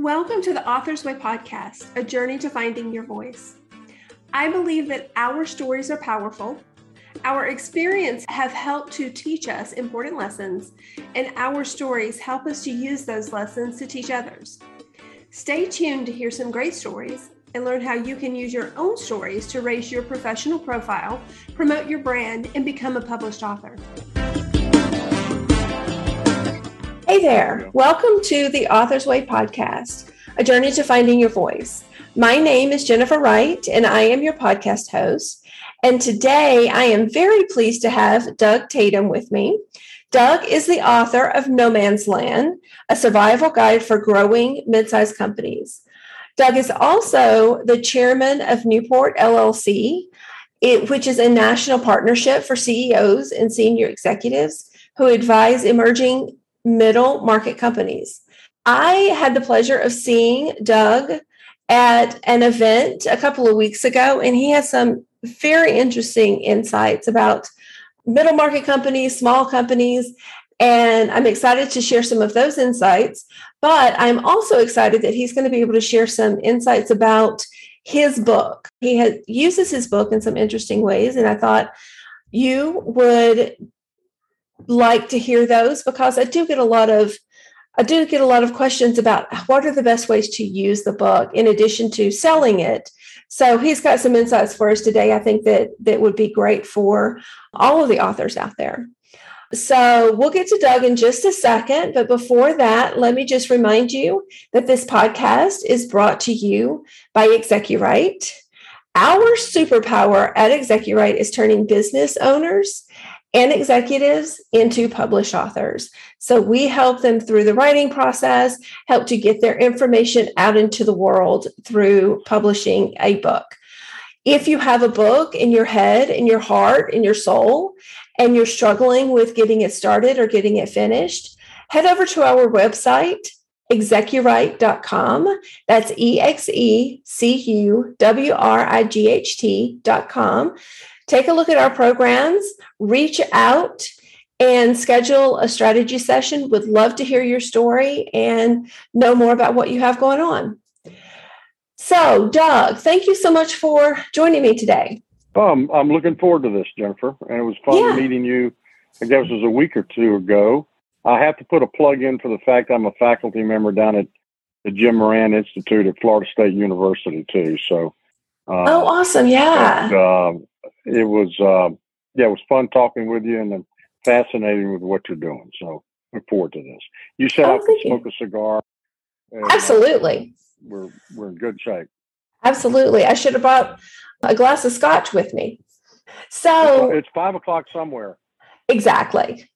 Welcome to the Author's Way podcast, a journey to finding your voice. I believe that our stories are powerful. Our experience have helped to teach us important lessons, and our stories help us to use those lessons to teach others. Stay tuned to hear some great stories and learn how you can use your own stories to raise your professional profile, promote your brand, and become a published author. Hey there. Welcome to the Author's Way podcast, a journey to finding your voice. My name is Jennifer Wright, and I am your podcast host. And today I am very pleased to have Doug Tatum with me. Doug is the author of No Man's Land, a survival guide for growing mid-sized companies. Doug is also the chairman of Newport LLC, it, which is a national partnership for CEOs and senior executives who advise emerging middle market companies. I had the pleasure of seeing Doug at an event a couple of weeks ago, and he has some very interesting insights about middle market companies, small companies, and I'm excited to share some of those insights. But I'm also excited that he's going to be able to share some insights about his book. He has, uses his book in some interesting ways, and I thought you would like to hear those because I do get a lot of I do get a lot of questions about what are the best ways to use the book in addition to selling it. So he's got some insights for us today. I think that that would be great for all of the authors out there. So we'll get to Doug in just a second. But before that, let me just remind you that this podcast is brought to you by Execuwright. Our superpower at Execuwright is turning business owners and executives into published authors. So we help them through the writing process, help to get their information out into the world through publishing a book. If you have a book in your head, in your heart, in your soul, and you're struggling with getting it started or getting it finished, head over to our website, execuwright.com. That's E X E C U W R I G H T.com take a look at our programs, reach out and schedule a strategy session. Would love to hear your story and know more about what you have going on. So, Doug, thank you so much for joining me today. Um, I'm looking forward to this, Jennifer, and it was fun yeah. meeting you. I guess it was a week or two ago. I have to put a plug in for the fact I'm a faculty member down at the Jim Moran Institute at Florida State University too. So, uh, oh, awesome! Yeah, and, uh, it was uh, yeah, it was fun talking with you and fascinating with what you're doing. So look forward to this. You said oh, I could smoke you. a cigar. And, uh, Absolutely. Uh, we're we're in good shape. Absolutely. I should have brought a glass of scotch with me. So it's, it's five o'clock somewhere. Exactly.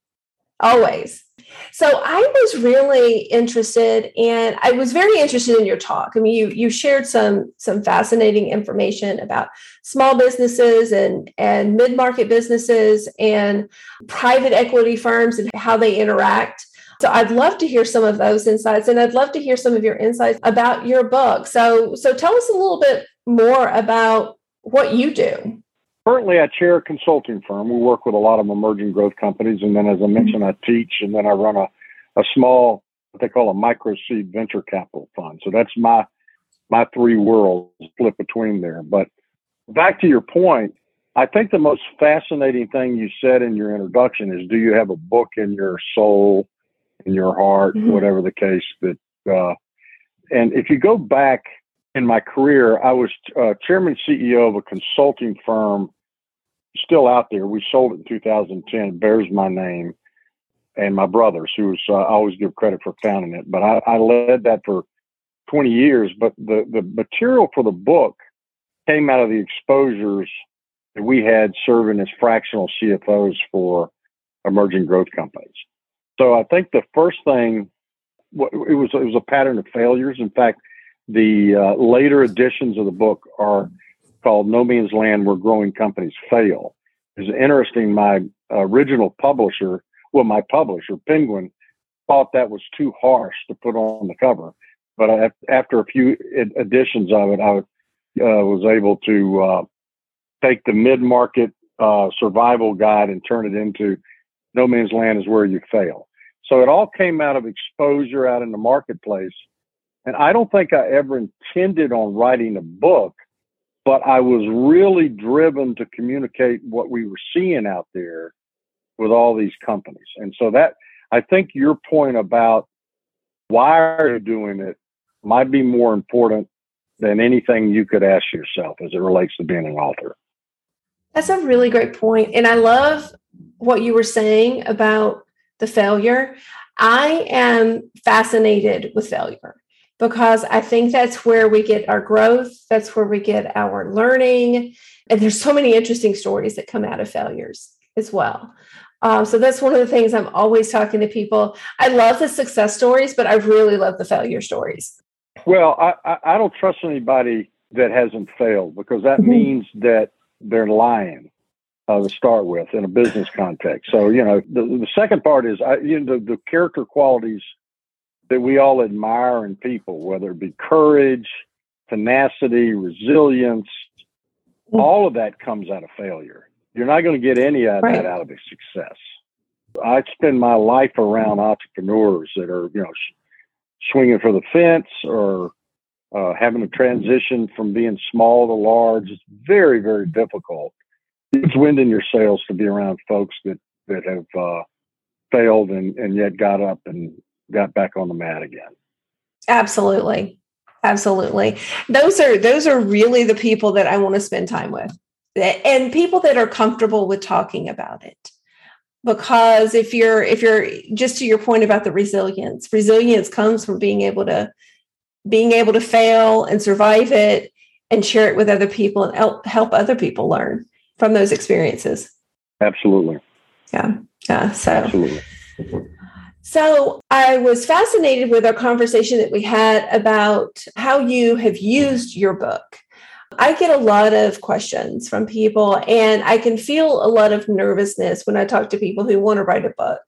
Always. So I was really interested and I was very interested in your talk. I mean, you you shared some some fascinating information about small businesses and and mid-market businesses and private equity firms and how they interact. So I'd love to hear some of those insights and I'd love to hear some of your insights about your book. So so tell us a little bit more about what you do. Currently, I chair a consulting firm. We work with a lot of emerging growth companies. And then, as I mentioned, I teach and then I run a, a small, what they call a micro seed venture capital fund. So that's my, my three worlds split between there. But back to your point, I think the most fascinating thing you said in your introduction is do you have a book in your soul, in your heart, mm-hmm. whatever the case that, uh, and if you go back in my career, I was uh, chairman CEO of a consulting firm still out there. We sold it in 2010. bears my name and my brother's, who was uh, I always give credit for founding it. But I, I led that for 20 years. But the the material for the book came out of the exposures that we had serving as fractional CFOs for emerging growth companies. So I think the first thing it was it was a pattern of failures. In fact, the uh, later editions of the book are called No Man's Land Where Growing Companies Fail. It's interesting. My original publisher, well, my publisher, Penguin, thought that was too harsh to put on the cover. But I, after a few editions of it, I uh, was able to uh, take the mid market uh, survival guide and turn it into No Man's Land is Where You Fail. So it all came out of exposure out in the marketplace And I don't think I ever intended on writing a book, but I was really driven to communicate what we were seeing out there with all these companies. And so that, I think your point about why are you doing it might be more important than anything you could ask yourself as it relates to being an author. That's a really great point. And I love what you were saying about the failure. I am fascinated with failure because I think that's where we get our growth, that's where we get our learning. And there's so many interesting stories that come out of failures as well. Um, so that's one of the things I'm always talking to people. I love the success stories, but I really love the failure stories. Well, I, I don't trust anybody that hasn't failed because that mm-hmm. means that they're lying uh, to start with in a business context. So, you know, the, the second part is I, you know, the, the character qualities that we all admire in people, whether it be courage, tenacity, resilience, all of that comes out of failure. You're not going to get any of right. that out of a success. I spend my life around entrepreneurs that are, you know, swinging for the fence or uh, having a transition from being small to large. It's very, very difficult. It's wind in your sails to be around folks that that have uh, failed and, and yet got up and got back on the mat again. Absolutely, absolutely. Those are those are really the people that I want to spend time with, and people that are comfortable with talking about it. Because if you're if you're just to your point about the resilience resilience comes from being able to being able to fail and survive it and share it with other people and help help other people learn from those experiences. Absolutely. Yeah yeah so. Absolutely so I was fascinated with our conversation that we had about how you have used your book I get a lot of questions from people, and I can feel a lot of nervousness when I talk to people who want to write a book.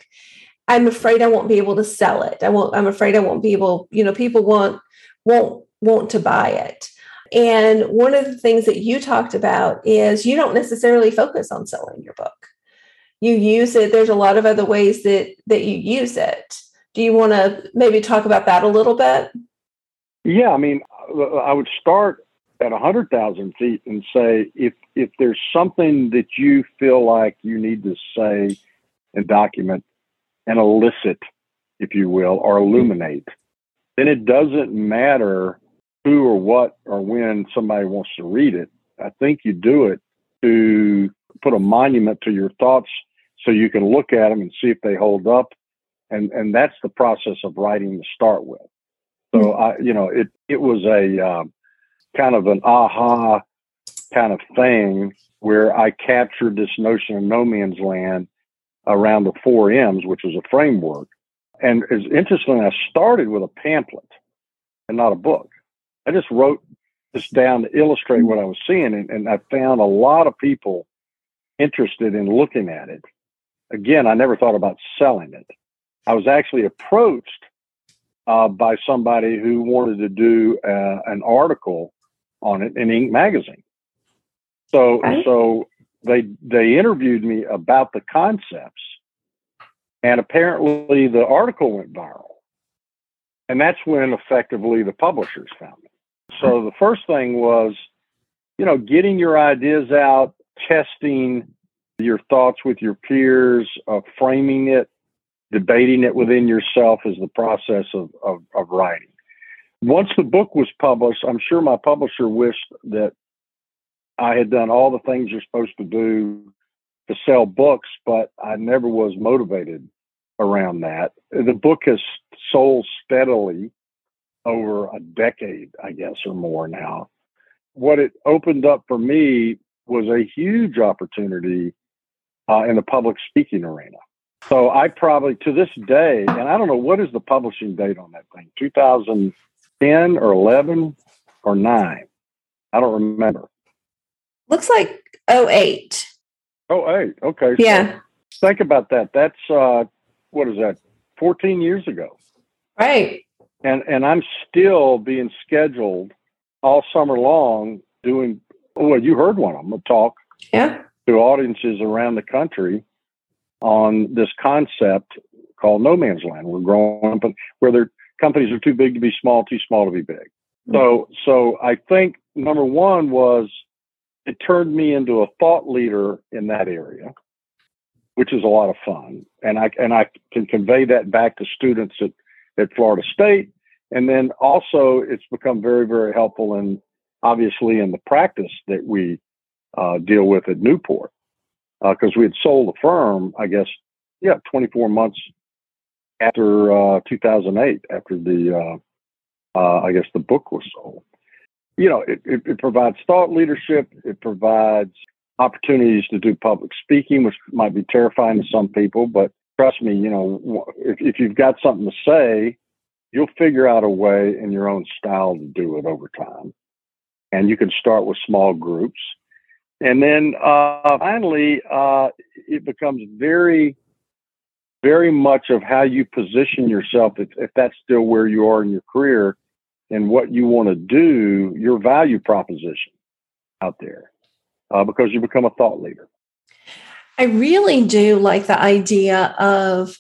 I'm afraid I won't be able to sell it. I won't. I'm afraid I won't be able. You know, people want won't want to buy it. And one of the things that you talked about is you don't necessarily focus on selling your book. You use it. There's a lot of other ways that that you use it. Do you want to maybe talk about that a little bit? Yeah, I mean, I would start at 100,000 feet and say, if, if there's something that you feel like you need to say and document and elicit, if you will, or illuminate, then it doesn't matter who or what or when somebody wants to read it. I think you do it to put a monument to your thoughts so you can look at them and see if they hold up. And, and that's the process of writing to start with. So I, you know, it, it was a, um, kind of an aha kind of thing where I captured this notion of no man's land around the four M's, which was a framework. And it's interesting, I started with a pamphlet and not a book. I just wrote this down to illustrate what I was seeing, and, and I found a lot of people interested in looking at it. Again, I never thought about selling it. I was actually approached uh, by somebody who wanted to do uh, an article on it in Inc. magazine. So okay. so they they interviewed me about the concepts, and apparently the article went viral, and that's when effectively the publishers found me. So the first thing was, you know, getting your ideas out, testing your thoughts with your peers, uh, framing it, debating it within yourself is the process of, of, of writing once the book was published, I'm sure my publisher wished that I had done all the things you're supposed to do to sell books, but I never was motivated around that. The book has sold steadily over a decade, I guess, or more now. What it opened up for me was a huge opportunity uh, in the public speaking arena. So I probably to this day, and I don't know what is the publishing date on that thing, 2010 or 11 or 9. I don't remember. Looks like 08. 08. Okay. Yeah. So think about that. That's, uh, what is that, 14 years ago. Right. And, and I'm still being scheduled all summer long doing, well, you heard one of them, a talk yeah. To audiences around the country on this concept called no man's land. We're growing up where they're companies are too big to be small, too small to be big. Mm-hmm. So, so I think number one was it turned me into a thought leader in that area, which is a lot of fun. And I, and I can convey that back to students at, at Florida State. And then also it's become very, very helpful in obviously in the practice that we uh, deal with at Newport. Because uh, we had sold the firm, I guess, yeah, 24 months after uh, 2008, after the uh, uh, I guess the book was sold. You know, it, it, it provides thought leadership. It provides opportunities to do public speaking, which might be terrifying to some people. But trust me, you know, if, if you've got something to say, you'll figure out a way in your own style to do it over time. And you can start with small groups. And then uh, finally, uh, it becomes very, very much of how you position yourself, if, if that's still where you are in your career, and what you want to do, your value proposition out there, uh, because you become a thought leader. I really do like the idea of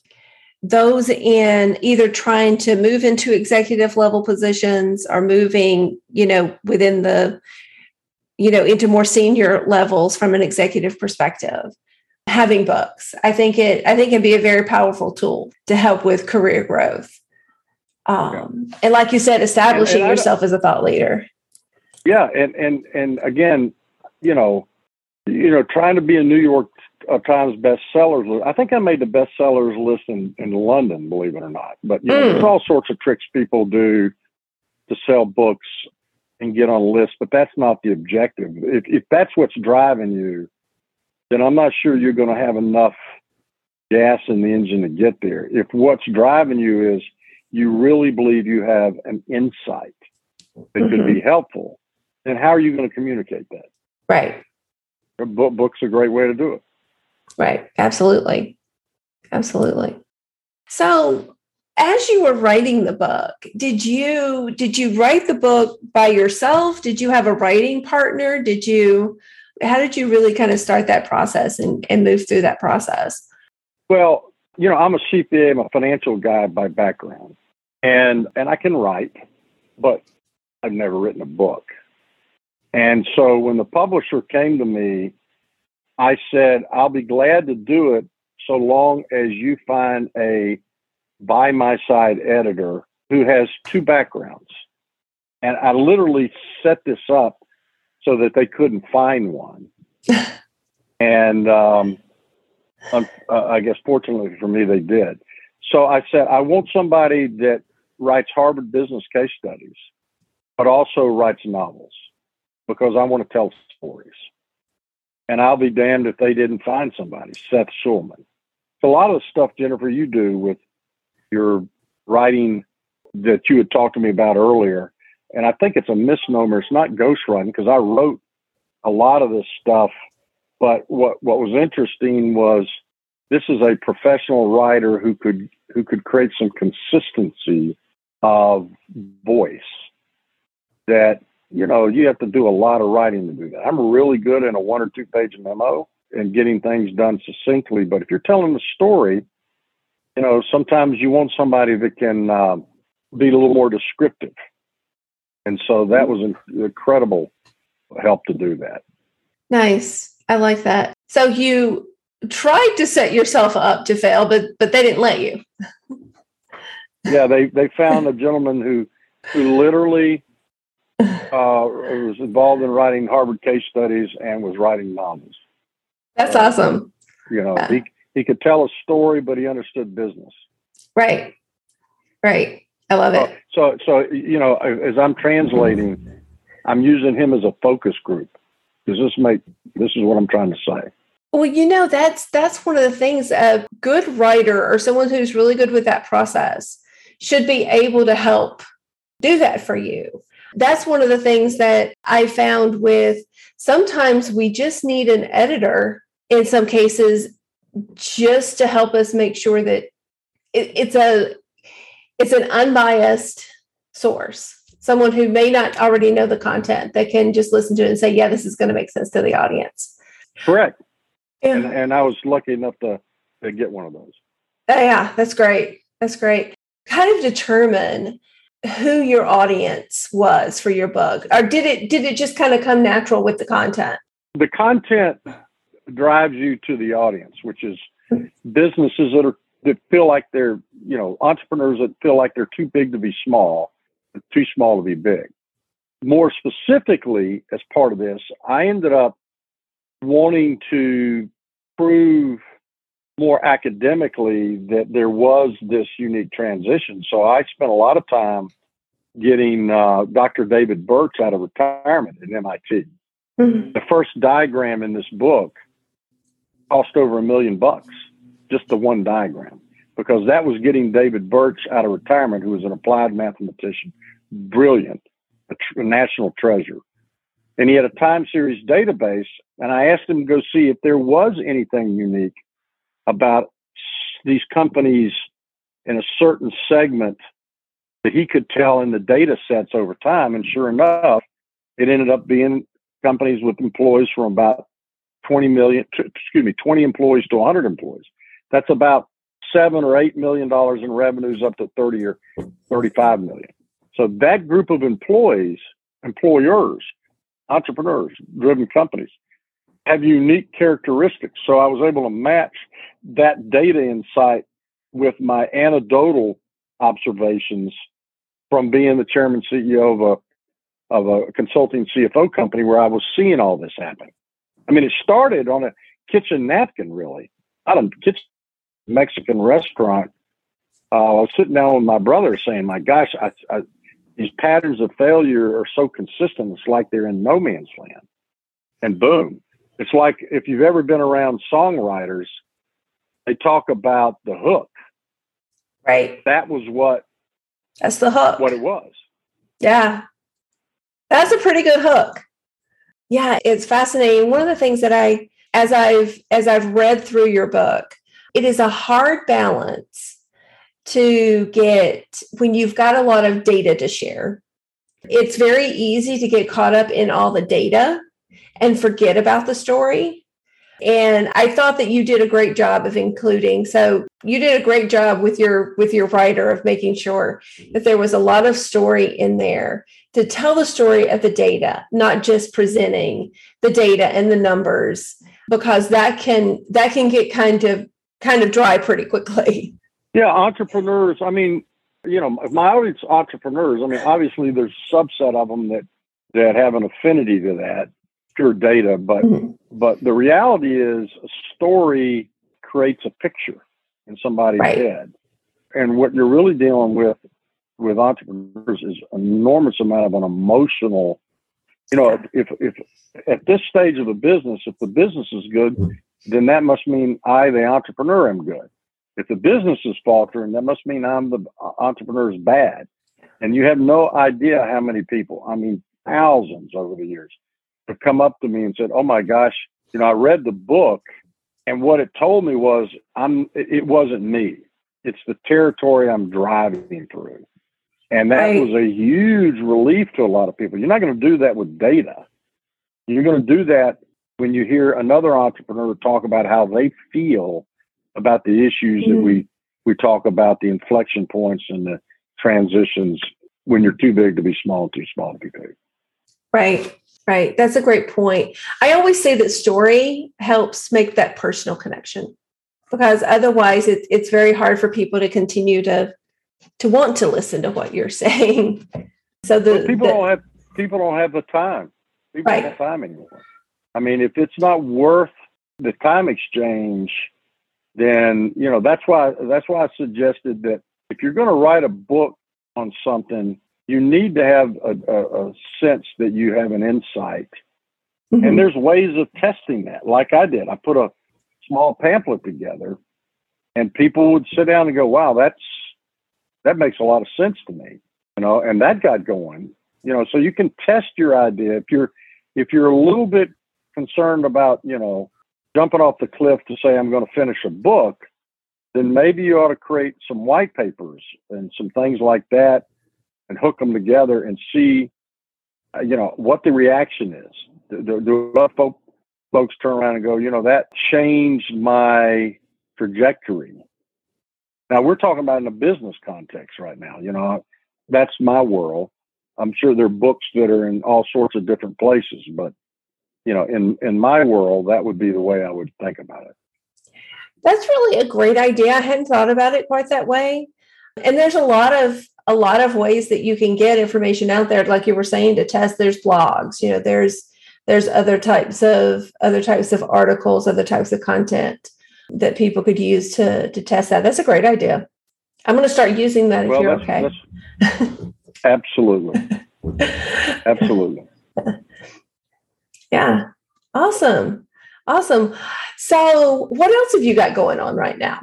those in either trying to move into executive level positions or moving, you know, within the, you know, into more senior levels from an executive perspective. Having books, I think it, I think can be a very powerful tool to help with career growth. Um, and like you said, establishing and, and yourself as a thought leader. Yeah, and and and again, you know, you know, trying to be a New York Times bestsellers list. I think I made the bestsellers list in, in London, believe it or not. But you know, mm. there's all sorts of tricks people do to sell books and get on a list, but that's not the objective. If, if that's what's driving you, then I'm not sure you're going to have enough gas in the engine to get there. If what's driving you is you really believe you have an insight that mm-hmm. could be mm-hmm. helpful, then how are you going to communicate that? Right. A book, book's a great way to do it. Right. Absolutely. Absolutely. So as you were writing the book did you did you write the book by yourself? Did you have a writing partner? Did you how did you really kind of start that process and, and move through that process? Well you know i'm a cpa i'm a financial guy by background and and I can write, but I've never written a book. And so when the publisher came to me, I said, I'll be glad to do it so long as you find a by my side editor who has two backgrounds. And I literally set this up so that they couldn't find one. and um, uh, I guess fortunately for me, they did. So I said, I want somebody that writes Harvard business case studies, but also writes novels because I want to tell stories. And I'll be damned if they didn't find somebody, Seth Shulman. So a lot of the stuff, Jennifer, you do with your writing that you had talked to me about earlier, and I think it's a misnomer. It's not ghostwriting because I wrote a lot of this stuff. But what, what was interesting was this is a professional writer who could who could create some consistency of voice that you know you have to do a lot of writing to do that. I'm really good in a one or two page memo and getting things done succinctly. But if you're telling a story, you know sometimes you want somebody that can uh, be a little more descriptive, and so that was an incredible help to do that. Nice, I like that. So you tried to set yourself up to fail, but but they didn't let you. yeah, they they found a gentleman who who literally uh, was involved in writing Harvard case studies and was writing novels. That's uh, awesome. You know, yeah. he he could tell a story, but he understood business. Right. Right. I love it. So, so, so you know, as I'm translating, I'm using him as a focus group. Does this make this is what I'm trying to say? Well, you know, that's that's one of the things a good writer or someone who's really good with that process should be able to help do that for you. That's one of the things that I found with sometimes we just need an editor in some cases just to help us make sure that it, it's a it's an unbiased source. Someone who may not already know the content that can just listen to it and say yeah this is going to make sense to the audience. Correct. Yeah. and, and i was lucky enough to, to get one of those. Oh, yeah that's great. That's great. Kind of determine who your audience was for your book or did it did it just kind of come natural with the content? The content drives you to the audience which is businesses that are that feel like they're you know entrepreneurs that feel like they're too big to be small too small to be big more specifically as part of this i ended up wanting to prove more academically that there was this unique transition. So I spent a lot of time getting uh, Dr. David Birch out of retirement at MIT. Mm-hmm. The first diagram in this book cost over a million bucks, just the one diagram, because that was getting David Birch out of retirement, who was an applied mathematician, brilliant, a, tr- a national treasure. And he had a time series database, and I asked him to go see if there was anything unique about these companies in a certain segment that he could tell in the data sets over time. And sure enough, it ended up being companies with employees from about 20 million, excuse me, 20 employees to 100 employees. That's about seven or eight million dollars in revenues up to 30 or 35 million. So that group of employees, employers, entrepreneurs, driven companies have unique characteristics. So I was able to match that data insight with my anecdotal observations from being the chairman CEO of a of a consulting CFO company where I was seeing all this happen. I mean, it started on a kitchen napkin, really, not a kitchen Mexican restaurant. Uh, I was sitting down with my brother saying, "My gosh, I, I, these patterns of failure are so consistent. It's like they're in no man's land." And boom, it's like if you've ever been around songwriters, they talk about the hook. Right. That was what. That's the hook. What it was. Yeah. That's a pretty good hook. Yeah, it's fascinating. One of the things that I as I've as I've read through your book, it is a hard balance to get when you've got a lot of data to share. It's very easy to get caught up in all the data and forget about the story. And I thought that you did a great job of including. So you did a great job with your with your writer of making sure mm-hmm. that there was a lot of story in there to tell the story of the data, not just presenting the data and the numbers, because that can that can get kind of kind of dry pretty quickly. Yeah, entrepreneurs. I mean, you know, my audience entrepreneurs. I mean, obviously there's a subset of them that that have an affinity to that pure data, but mm-hmm. but the reality is a story creates a picture in somebody's right. head, and what you're really dealing with with entrepreneurs is an enormous amount of an emotional. You know, if, if at this stage of a business, if the business is good, mm-hmm. then that must mean I, the entrepreneur, am good. If the business is faltering, that must mean I'm the entrepreneur is bad. And you have no idea how many people, I mean, thousands over the years, have come up to me and said, "Oh my gosh, you know, I read the book, and what it told me was I'm it wasn't me. It's the territory I'm driving through." And that right. was a huge relief to a lot of people. You're not going to do that with data. You're going to do that when you hear another entrepreneur talk about how they feel about the issues mm-hmm. that we we talk about the inflection points and the transitions when you're too big to be small, too small to be big. Right. Right. That's a great point. I always say that story helps make that personal connection because otherwise it, it's very hard for people to continue to to want to listen to what you're saying. So the well, people the, don't have people don't have the time. People right. don't have time anymore. I mean, if it's not worth the time exchange, then you know that's why that's why I suggested that if you're going to write a book on something, you need to have a, a, a sense that you have an insight. Mm-hmm. And there's ways of testing that, like I did. I put a small pamphlet together, and people would sit down and go, "Wow, that's that makes a lot of sense to me," you know, and that got going. You know, so you can test your idea if you're if you're a little bit concerned about, you know, jumping off the cliff to say I'm going to finish a book, then maybe you ought to create some white papers and some things like that and hook them together and see, uh, you know, what the reaction is. Do, do, do folks turn around and go, you know, that changed my trajectory? Now we're talking about in a business context right now. You know, that's my world. I'm sure there are books that are in all sorts of different places, but you know, in in my world, that would be the way I would think about it. That's really a great idea. I hadn't thought about it quite that way. And there's a lot of a lot of ways that you can get information out there. Like you were saying to test there's blogs you know there's there's other types of other types of articles other types of content that people could use to to test that. That's a great idea. I'm going to start using that if you're okay. absolutely. Absolutely. Yeah. Awesome. Awesome. So what else have you got going on right now?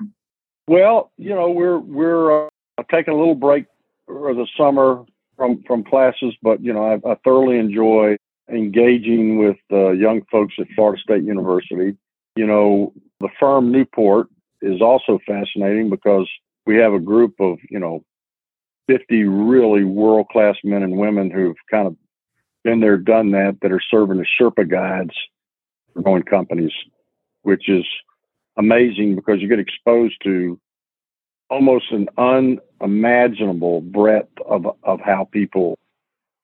Well you know we're we're uh, taking a little break or the summer from from classes, but you know I, I thoroughly enjoy engaging with uh, young folks at Florida State University. You know, the firm Newport is also fascinating because we have a group of you know 50 really world class men and women who've kind of been there, done that, that are serving as Sherpa guides for going companies, which is amazing because you get exposed to almost an unimaginable breadth of, of how people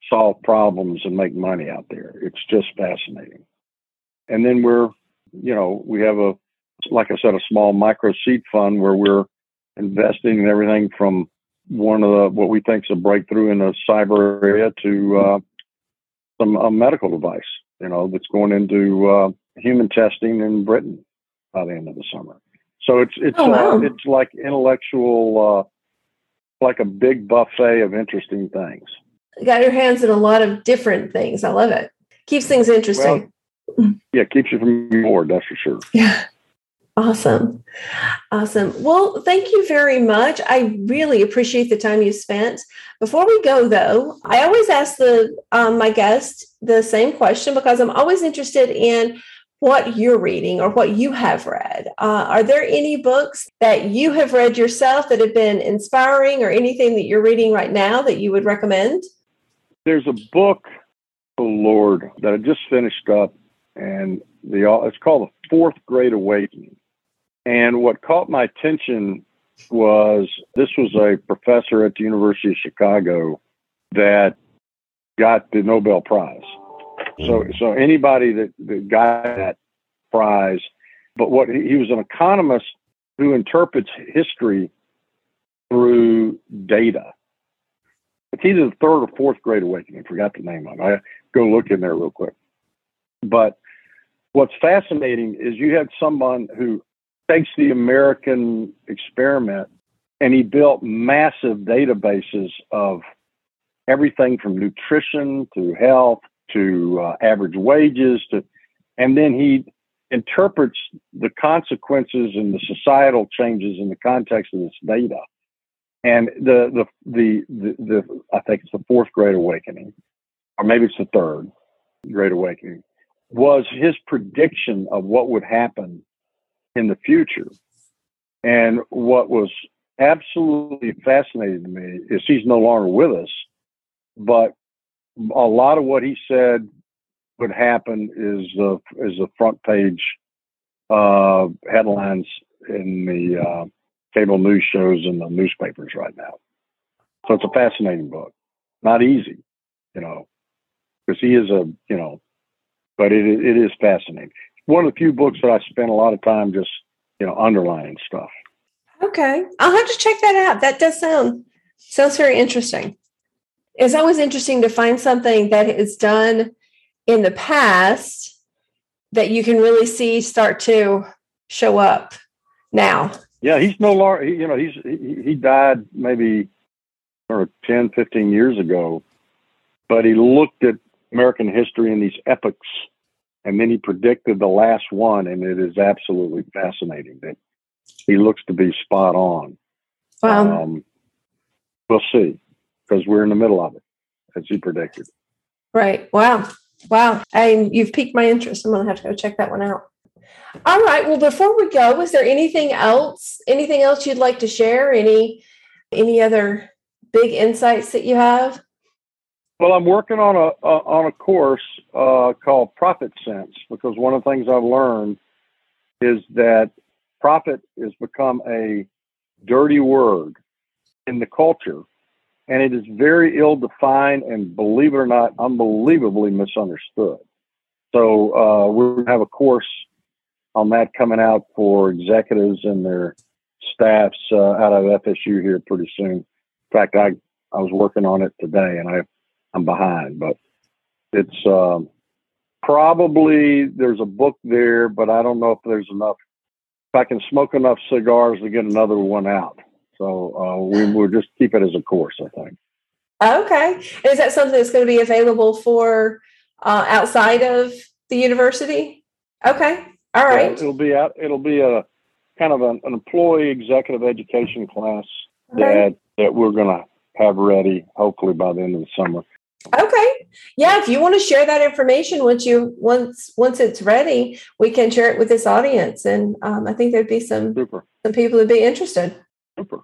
solve problems and make money out there. It's just fascinating. And then we're, you know, we have a, like I said, a small micro seed fund where we're investing in everything from one of the, what we think is a breakthrough in the cyber area to uh, some a medical device, you know, that's going into uh, human testing in Britain by the end of the summer. So it's it's oh, wow. uh, it's like intellectual, uh, like a big buffet of interesting things. You got your hands in a lot of different things. I love it. Keeps things interesting. Well, yeah, keeps you from bored. That's for sure. Yeah. Awesome. Awesome. Well, thank you very much. I really appreciate the time you spent. Before we go, though, I always ask the um, my guest the same question because I'm always interested in what you're reading or what you have read. Uh, are there any books that you have read yourself that have been inspiring or anything that you're reading right now that you would recommend? There's a book, oh Lord, that I just finished up, and the it's called The Fourth Great Awakening. And what caught my attention was this was a professor at the University of Chicago that got the Nobel Prize so mm. so anybody that, that got that prize, but what he was an economist who interprets history through data. It's either the third or fourth great awakening. I forgot the name of it. I go look in there real quick. But what's fascinating is you had someone who takes the American experiment and he built massive databases of everything from nutrition to health to uh, average wages to, and then he interprets the consequences and the societal changes in the context of this data. And the, the, the, the, the I think it's the fourth great awakening, or maybe it's the third great awakening, was his prediction of what would happen in the future. And what was absolutely fascinating to me is he's no longer with us, but a lot of what he said would happen is the is the front page uh, headlines in the uh, cable news shows and the newspapers right now. So it's a fascinating book. Not easy, you know, because he is a you know, but it it is fascinating. One of the few books that I spent a lot of time just you know underlining stuff. Okay, I'll have to check that out. That does sound sounds very interesting it's always interesting to find something that is done in the past that you can really see start to show up now. Yeah, he's no longer, you know, he's, he, he died maybe or 10, 15 years ago, but he looked at American history in these epochs and then he predicted the last one. And it is absolutely fascinating that he looks to be spot on. Wow. Um, we'll see because we're in the middle of it, as you predicted. Right. Wow. Wow. And you've piqued my interest. I'm going to have to go check that one out. All right. Well, before we go, is there anything else? Anything else you'd like to share? Any any other big insights that you have? Well, I'm working on a, on a course uh, called Profit Sense because one of the things I've learned is that profit has become a dirty word in the culture, and it is very ill defined and, believe it or not, unbelievably misunderstood. So uh, to have a course on that coming out for executives and their staffs uh, out of FSU here pretty soon. In fact, I I was working on it today, and I I'm behind, but it's um, probably there's a book there, but I don't know if there's enough. If I can smoke enough cigars to get another one out, so uh, we will just keep it as a course. I think. Okay, is that something that's going to be available for uh, outside of the university? Okay, all right. it'll be out. It'll be a kind of an, an employee executive education class okay. that that we're going to have ready hopefully by the end of the summer. Okay. Yeah, if you want to share that information once you once once it's ready, we can share it with this audience, and um, I think there'd be some Super. some people would be interested. Super.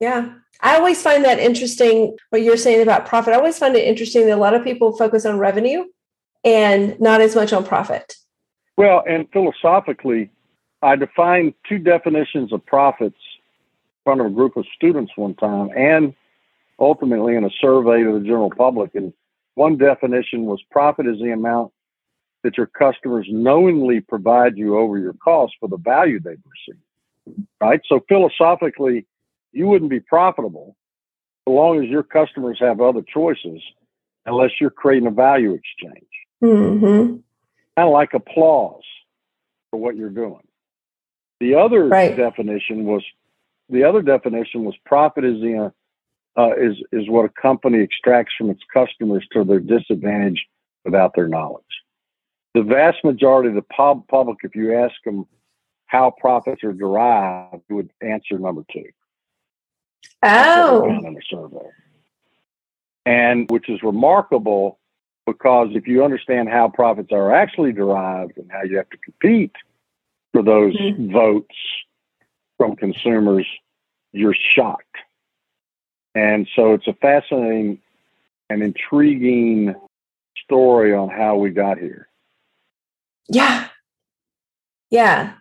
Yeah, I always find that interesting. What you're saying about profit, I always find it interesting that a lot of people focus on revenue and not as much on profit. Well, and philosophically, I defined two definitions of profits in front of a group of students one time, and ultimately in a survey to the general public. And one definition was profit is the amount that your customers knowingly provide you over your cost for the value they've received. Right? So philosophically, you wouldn't be profitable as long as your customers have other choices unless you're creating a value exchange. Mm-hmm. Kind of like applause for what you're doing. The other right. definition was the other definition was profit is the uh, is is what a company extracts from its customers to their disadvantage without their knowledge. The vast majority of the pub- public, if you ask them how profits are derived, would answer number two. Oh, in a survey, and which is remarkable because if you understand how profits are actually derived and how you have to compete for those mm-hmm. votes from consumers, you're shocked. And so it's a fascinating and intriguing story on how we got here. Yeah. Yeah.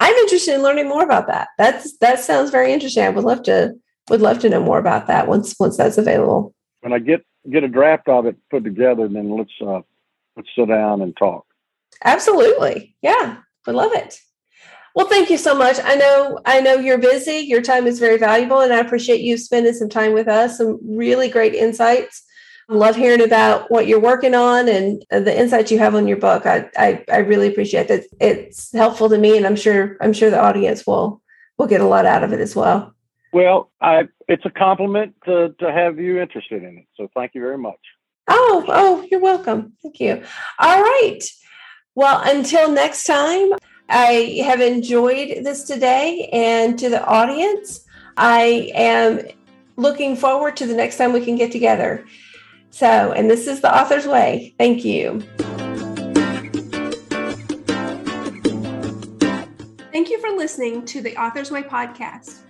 I'm interested in learning more about that. That's that sounds very interesting. I would love to would love to know more about that once once that's available. When I get get a draft of it put together, then let's uh let's sit down and talk. Absolutely. Yeah. Would love it. Well, thank you so much. I know I know you're busy. Your time is very valuable, and I appreciate you spending some time with us. Some really great insights. I love hearing about what you're working on and the insights you have on your book. I, I, I really appreciate that. It's helpful to me, and I'm sure I'm sure the audience will will get a lot out of it as well. Well, I it's a compliment to to have you interested in it. So thank you very much. Oh, oh, you're welcome. Thank you. All right. Well, until next time. I have enjoyed this today, and to the audience, I am looking forward to the next time we can get together. So, and this is the author's way. Thank you. Thank you for listening to the Author's Way podcast.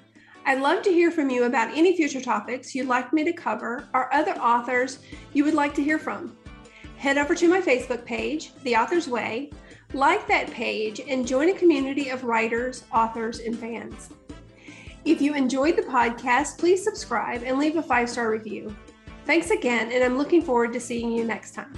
I'd love to hear from you about any future topics you'd like me to cover or other authors you would like to hear from. Head over to my Facebook page, The Author's Way, like that page and join a community of writers, authors, and fans. If you enjoyed the podcast, please subscribe and leave a five star review. Thanks again, and I'm looking forward to seeing you next time.